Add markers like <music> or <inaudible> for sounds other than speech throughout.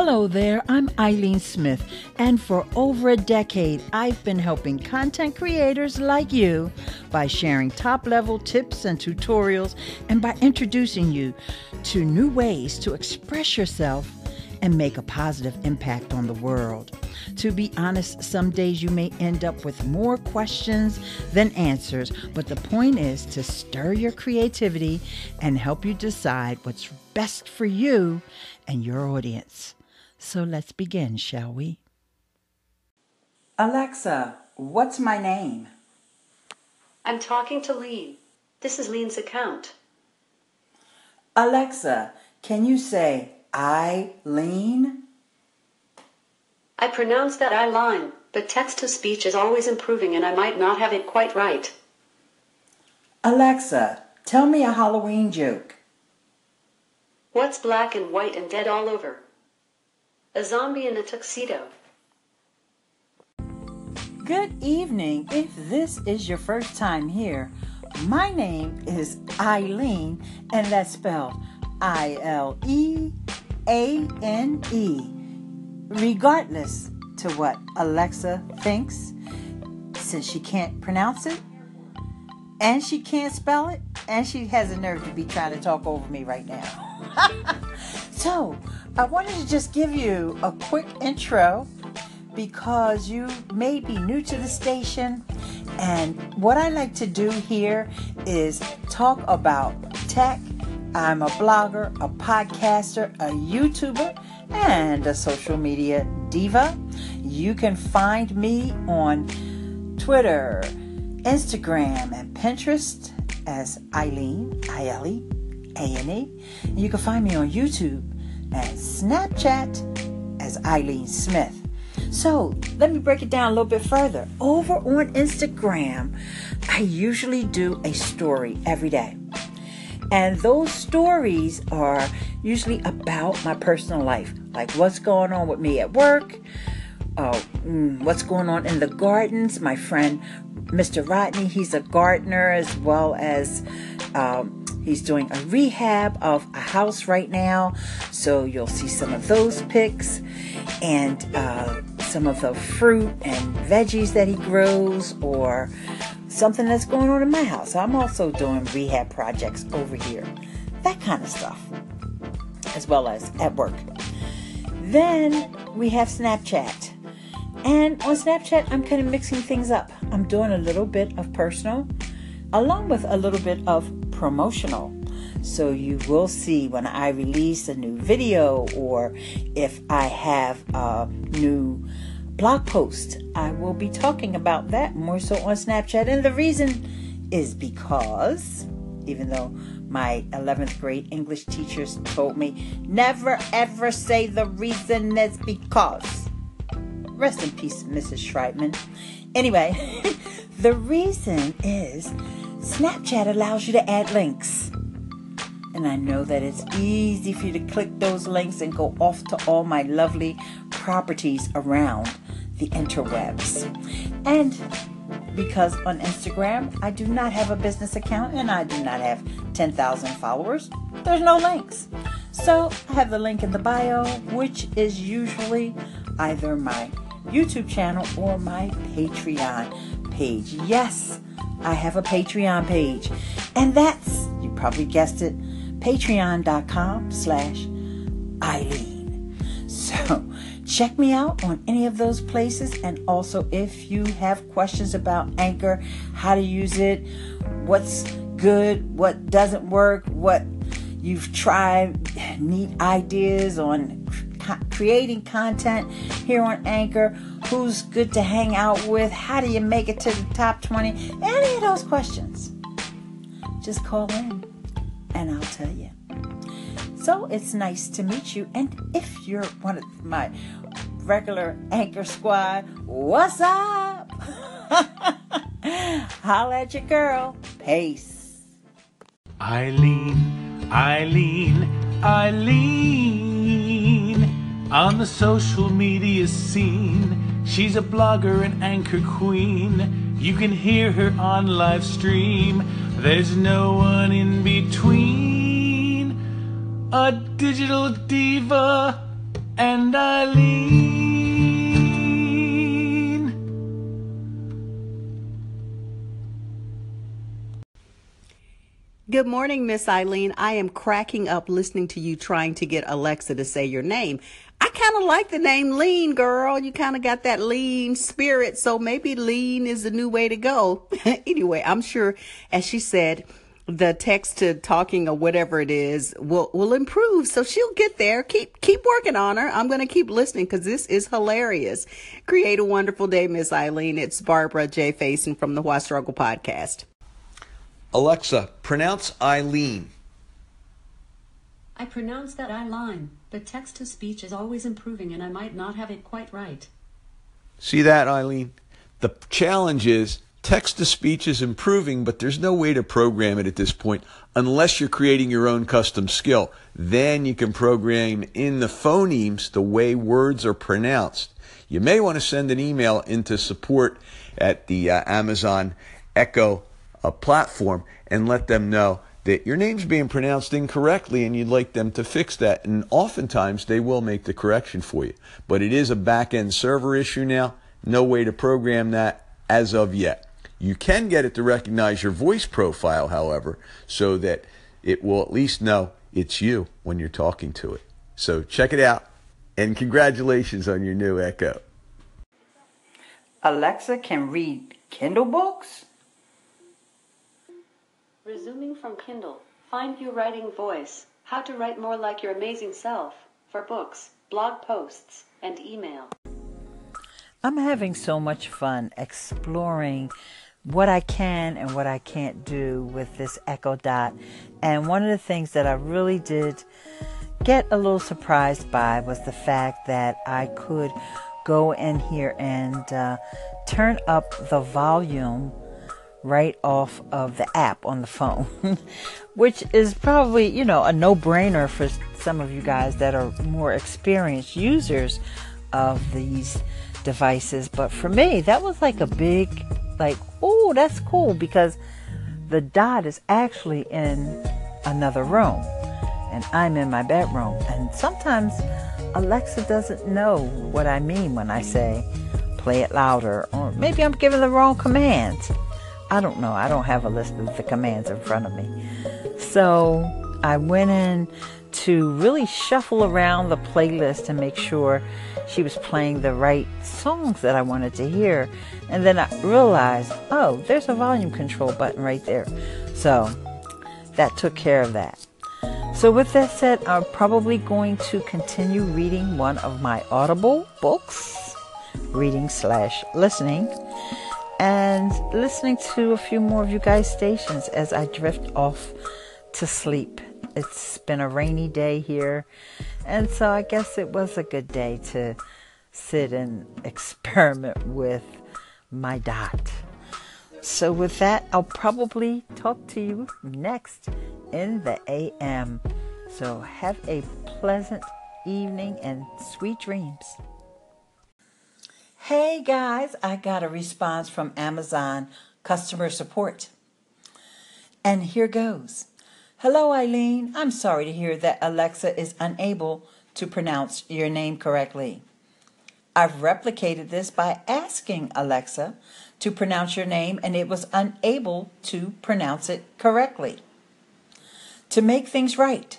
Hello there, I'm Ileane Smith, and for over a decade, I've been helping content creators like you by sharing top level tips and tutorials and by introducing you to new ways to express yourself and make a positive impact on the world. To be honest, some days you may end up with more questions than answers, but the point is to stir your creativity and help you decide what's best for you and your audience. So let's begin, shall we? Alexa, what's my name? I'm talking to Lean. This is Lean's account. Alexa, can you say I lean? I pronounce that I line, but text to speech is always improving and I might not have it quite right. Alexa, tell me a Halloween joke. What's black and white and dead all over? A zombie in a tuxedo. Good evening. If this is your first time here, my name is Ileane, and that's spelled I L E A N E. Regardless to what Alexa thinks, since she can't pronounce it and she can't spell it, and she has a nerve to be trying to talk over me right now. <laughs> so, I wanted to just give you a quick intro because you may be new to the station. And what I like to do here is talk about tech. I'm a blogger, a podcaster, a YouTuber, and a social media diva. You can find me on Twitter, Instagram, and Pinterest as Ileane, I L E A N E. You can find me on YouTube and Snapchat as Ileane Smith. So let me break it down a little bit further. Over on Instagram, I usually do a story every day. And those stories are usually about my personal life, like what's going on with me at work, uh, what's going on in the gardens. My friend Mr. Rodney, he's a gardener as well as um, He's doing a rehab of a house right now, so you'll see some of those pics and uh, some of the fruit and veggies that he grows, or something that's going on in my house. I'm also doing rehab projects over here, that kind of stuff, as well as at work. Then we have Snapchat. And on Snapchat, I'm kind of mixing things up. I'm doing a little bit of personal along with a little bit of promotional. So you will see when I release a new video or if I have a new blog post, I will be talking about that more so on Snapchat. And the reason is because even though my 11th grade English teachers told me never ever say the reason is because. Rest in peace, Mrs. Schreitman. Anyway, <laughs> the reason is Snapchat allows you to add links. And I know that it's easy for you to click those links and go off to all my lovely properties around the interwebs. And because on Instagram I do not have a business account and I do not have 10,000 followers, there's no links. So I have the link in the bio, which is usually either my YouTube channel or my Patreon page. Yes, I have a Patreon page. And that's, you probably guessed it, patreon.com slash Ileane. So check me out on any of those places. And also, if you have questions about Anchor, how to use it, what's good, what doesn't work, what you've tried, neat ideas on creating content here on Anchor, who's good to hang out with, how do you make it to the top 20, any of those questions, just call in and I'll tell you. So it's nice to meet you. And if you're one of my regular Anchor Squad, what's up? <laughs> Holla at your girl. Peace. Ileane, Ileane, Ileane. On the social media scene, she's a blogger and anchor queen. You can hear her on live stream. There's no one in between. A digital diva and Ileane. Good morning, Miss Ileane. I am cracking up listening to you trying to get Alexa to say your name. Kind of like the name Lean, girl. You kind of got that lean spirit, so maybe lean is the new way to go. <laughs> anyway, I'm sure, as she said, the text to talking or whatever it is will will improve. So she'll get there. Keep keep working on her. I'm going to keep listening because this is hilarious. Create a wonderful day, Miss Ileane. It's Barbara J. Faison from the Why Struggle podcast. Alexa, pronounce Ileane. I pronounce that I line, but text to speech is always improving and I might not have it quite right. See that, Ileane? The challenge is text to speech is improving, but there's no way to program it at this point unless you're creating your own custom skill. Then you can program in the phonemes the way words are pronounced. You may want to send an email into support at the uh, Amazon Echo a platform and let them know that your name's being pronounced incorrectly and you'd like them to fix that. And oftentimes they will make the correction for you. But it is a back end server issue now. No way to program that as of yet. You can get it to recognize your voice profile, however, so that it will at least know it's you when you're talking to it. So check it out and congratulations on your new Echo. Alexa can read Kindle books? Resuming from Kindle, find your writing voice, how to write more like your amazing self, for books, blog posts, and email. I'm having so much fun exploring what I can and what I can't do with this Echo Dot. And one of the things that I really did get a little surprised by was the fact that I could go in here and uh, turn up the volume right off of the app on the phone, <laughs> which is probably, you know, a no brainer for some of you guys that are more experienced users of these devices. But for me, that was like a big, like, oh, that's cool because the dot is actually in another room and I'm in my bedroom. And sometimes Alexa doesn't know what I mean when I say play it louder, or maybe I'm giving the wrong commands. I don't know. I don't have a list of the commands in front of me. So I went in to really shuffle around the playlist and make sure she was playing the right songs that I wanted to hear. And then I realized, oh, there's a volume control button right there. So that took care of that. So, with that said, I'm probably going to continue reading one of my Audible books, reading slash listening and listening to a few more of you guys' stations as I drift off to sleep. It's been a rainy day here, and so I guess it was a good day to sit and <laughs> experiment with my dot. So, with that, I'll probably talk to you next in the AM. So, have a pleasant evening and sweet dreams. Hey guys, I got a response from Amazon customer support. And here goes. Hello, Ileane. I'm sorry to hear that Alexa is unable to pronounce your name correctly. I've replicated this by asking Alexa to pronounce your name, and it was unable to pronounce it correctly. To make things right,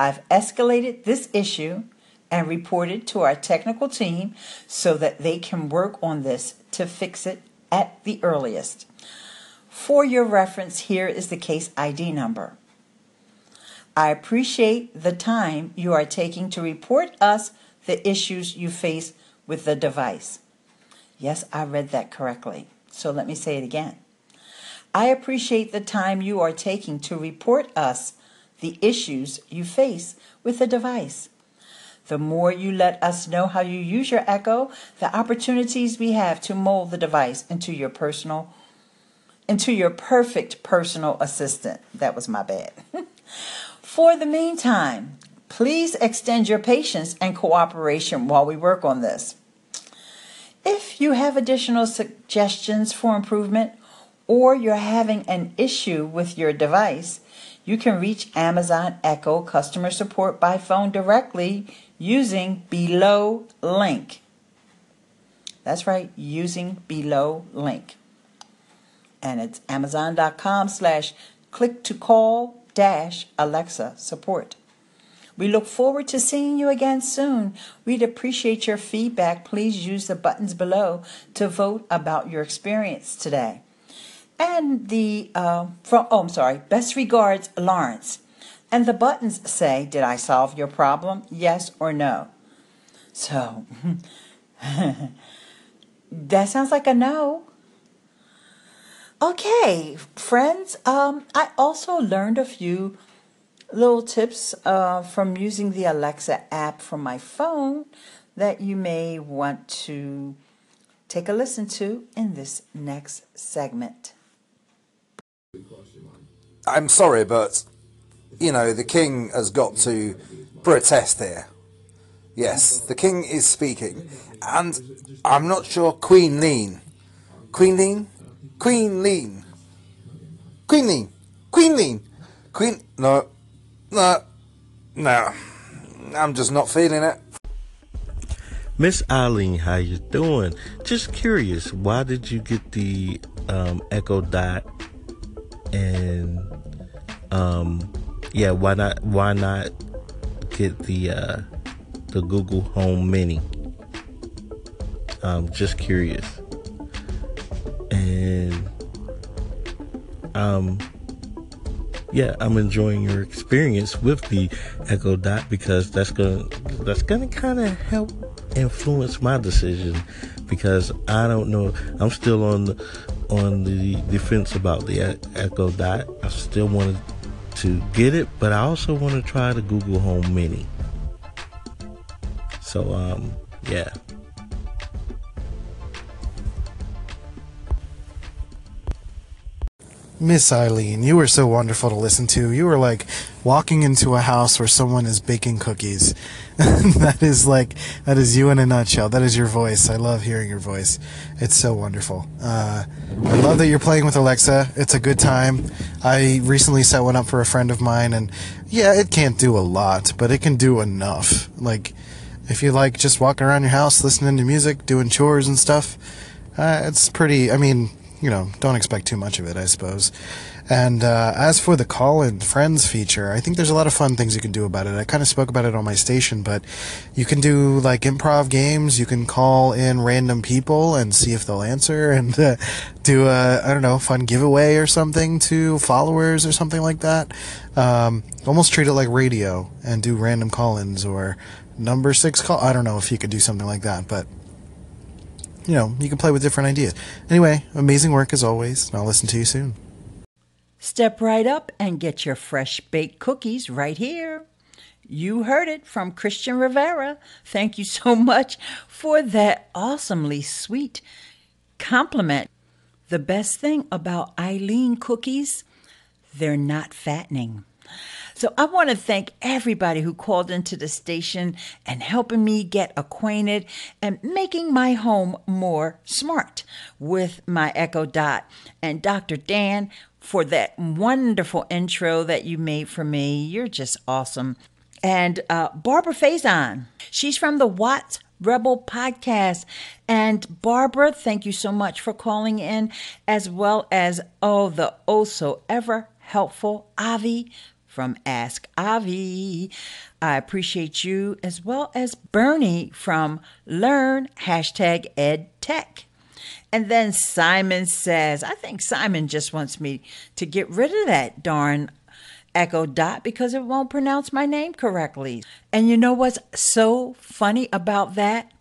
I've escalated this issue and report it to our technical team so that they can work on this to fix it at the earliest. For your reference, here is the case ID number. I appreciate the time you are taking to report us the issues you face with the device. Yes, I read that correctly. So let me say it again. I appreciate the time you are taking to report us the issues you face with the device. The more you let us know how you use your Echo, the opportunities we have to mold the device into your personal into your perfect personal assistant. That was my bad. <laughs> For the meantime, please extend your patience and cooperation while we work on this. If you have additional suggestions for improvement or you're having an issue with your device, You can reach Amazon Echo customer support by phone directly using below link. That's right, using below link. And it's amazon.com slash click to call dash Alexa support. We look forward to seeing you again soon. We'd appreciate your feedback. Please use the buttons below to vote about your experience today. And the, uh, from, oh, I'm sorry, best regards, Lawrence. And the buttons say, Did I solve your problem? Yes or no? So, <laughs> that sounds like a no. Okay, friends, um, I also learned a few little tips uh, from using the Alexa app from my phone that you may want to take a listen to in this next segment. I'm sorry, but you know the king has got to protest here. Yes, the king is speaking, and I'm not sure Queen Lean, Queen Lean, Queen Lean, Queen Lean, Queen Lean, Queen. No, no, no. I'm just not feeling it. Miss Ileane, how you doing? Just curious, why did you get the um, Echo Dot and um, yeah, why not? Why not get the uh, the Google Home Mini? Um, just curious, and um, yeah, I'm enjoying your experience with the Echo Dot because that's gonna that's gonna kind of help influence my decision because I don't know. I'm still on the on the defense about the Echo Dot. I still want to get it, but I also want to try the Google Home Mini. So um, yeah. Miss Ileane, you were so wonderful to listen to. You were like walking into a house where someone is baking cookies. <laughs> that is like that is you in a nutshell. That is your voice. I love hearing your voice. It's so wonderful. Uh, I love that you're playing with Alexa. It's a good time. I recently set one up for a friend of mine, and yeah, it can't do a lot, but it can do enough. Like if you like just walking around your house, listening to music, doing chores and stuff, uh, it's pretty. I mean, you know, don't expect too much of it, I suppose. And uh, as for the call in friends feature, I think there's a lot of fun things you can do about it. I kind of spoke about it on my station, but you can do like improv games. You can call in random people and see if they'll answer, <laughs> and uh, do a I don't know fun giveaway or something to followers or something like that. Um, almost treat it like radio and do random call-ins or number six call. I don't know if you could do something like that, but you know, you can play with different ideas. Anyway, amazing work as always, and I'll listen to you soon. Step right up and get your fresh baked cookies right here. You heard it from Christian Rivera. Thank you so much for that awesomely sweet compliment. The best thing about Ileane cookies, they're not fattening. So I want to thank everybody who called into the station and helping me get acquainted and making my home more smart with my Echo Dot. And Dr. Dan, for that wonderful intro that you made for me. You're just awesome. And uh, Barbara Faison, she's from the Why Struggle podcast. And Barbara, thank you so much for calling in, as well as, oh, the oh so ever helpful Avi from Ask Avi. I appreciate you, as well as Bernie from Learn hashtag Ed Tech. And then Simon says, I think Simon just wants me to get rid of that darn Echo Dot because it won't pronounce my name correctly. And you know what's so funny about that?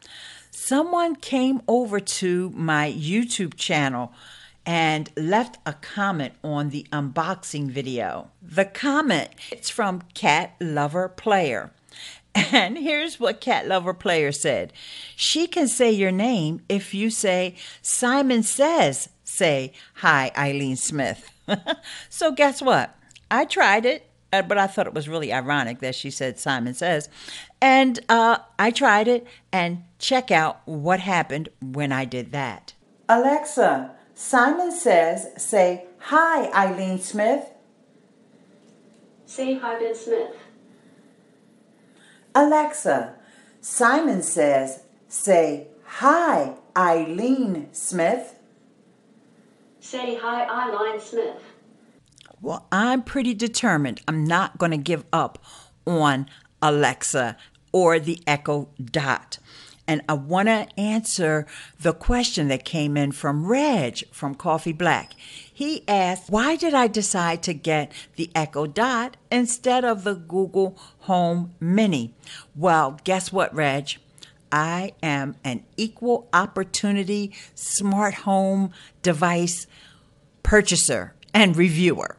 Someone came over to my YouTube channel and left a comment on the unboxing video. The comment it's from Cat Lover Player. And here's what Cat Lover Player said She can say your name if you say, Simon says, say, Hi, Ileane Smith. <laughs> so guess what? I tried it, uh, but I thought it was really ironic that she said Simon says. And uh, I tried it, and check out what happened when I did that. Alexa, Simon says, say, Hi, Ileane Smith. Say hi, Ben Smith. Alexa, Simon says, say hi, Ileane Smith. Say hi, Eileen Smith. Well, I'm pretty determined. I'm not going to give up on Alexa or the Echo Dot. And I want to answer the question that came in from Reg from Coffee Black. He asked, Why did I decide to get the Echo Dot instead of the Google Home Mini? Well, guess what, Reg? I am an equal opportunity smart home device purchaser and reviewer.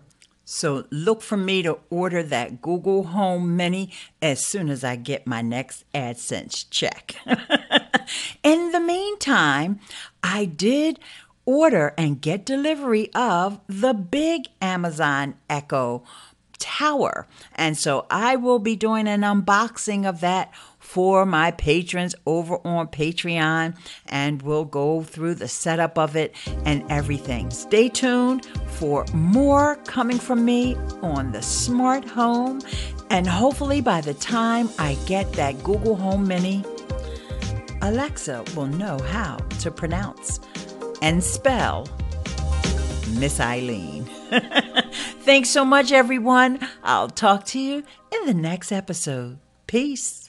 So look for me to order that Google Home Mini as soon as I get my next AdSense check. <laughs> In the meantime, I did order and get delivery of the big Amazon Echo Tower. And so I will be doing an unboxing of that for my patrons over on Patreon, and we'll go through the setup of it and everything. Stay tuned for more coming from me on the smart home, and hopefully by the time I get that Google Home Mini, Alexa will know how to pronounce and spell Miss Ileane. <laughs> Thanks so much, everyone. I'll talk to you in the next episode. Peace.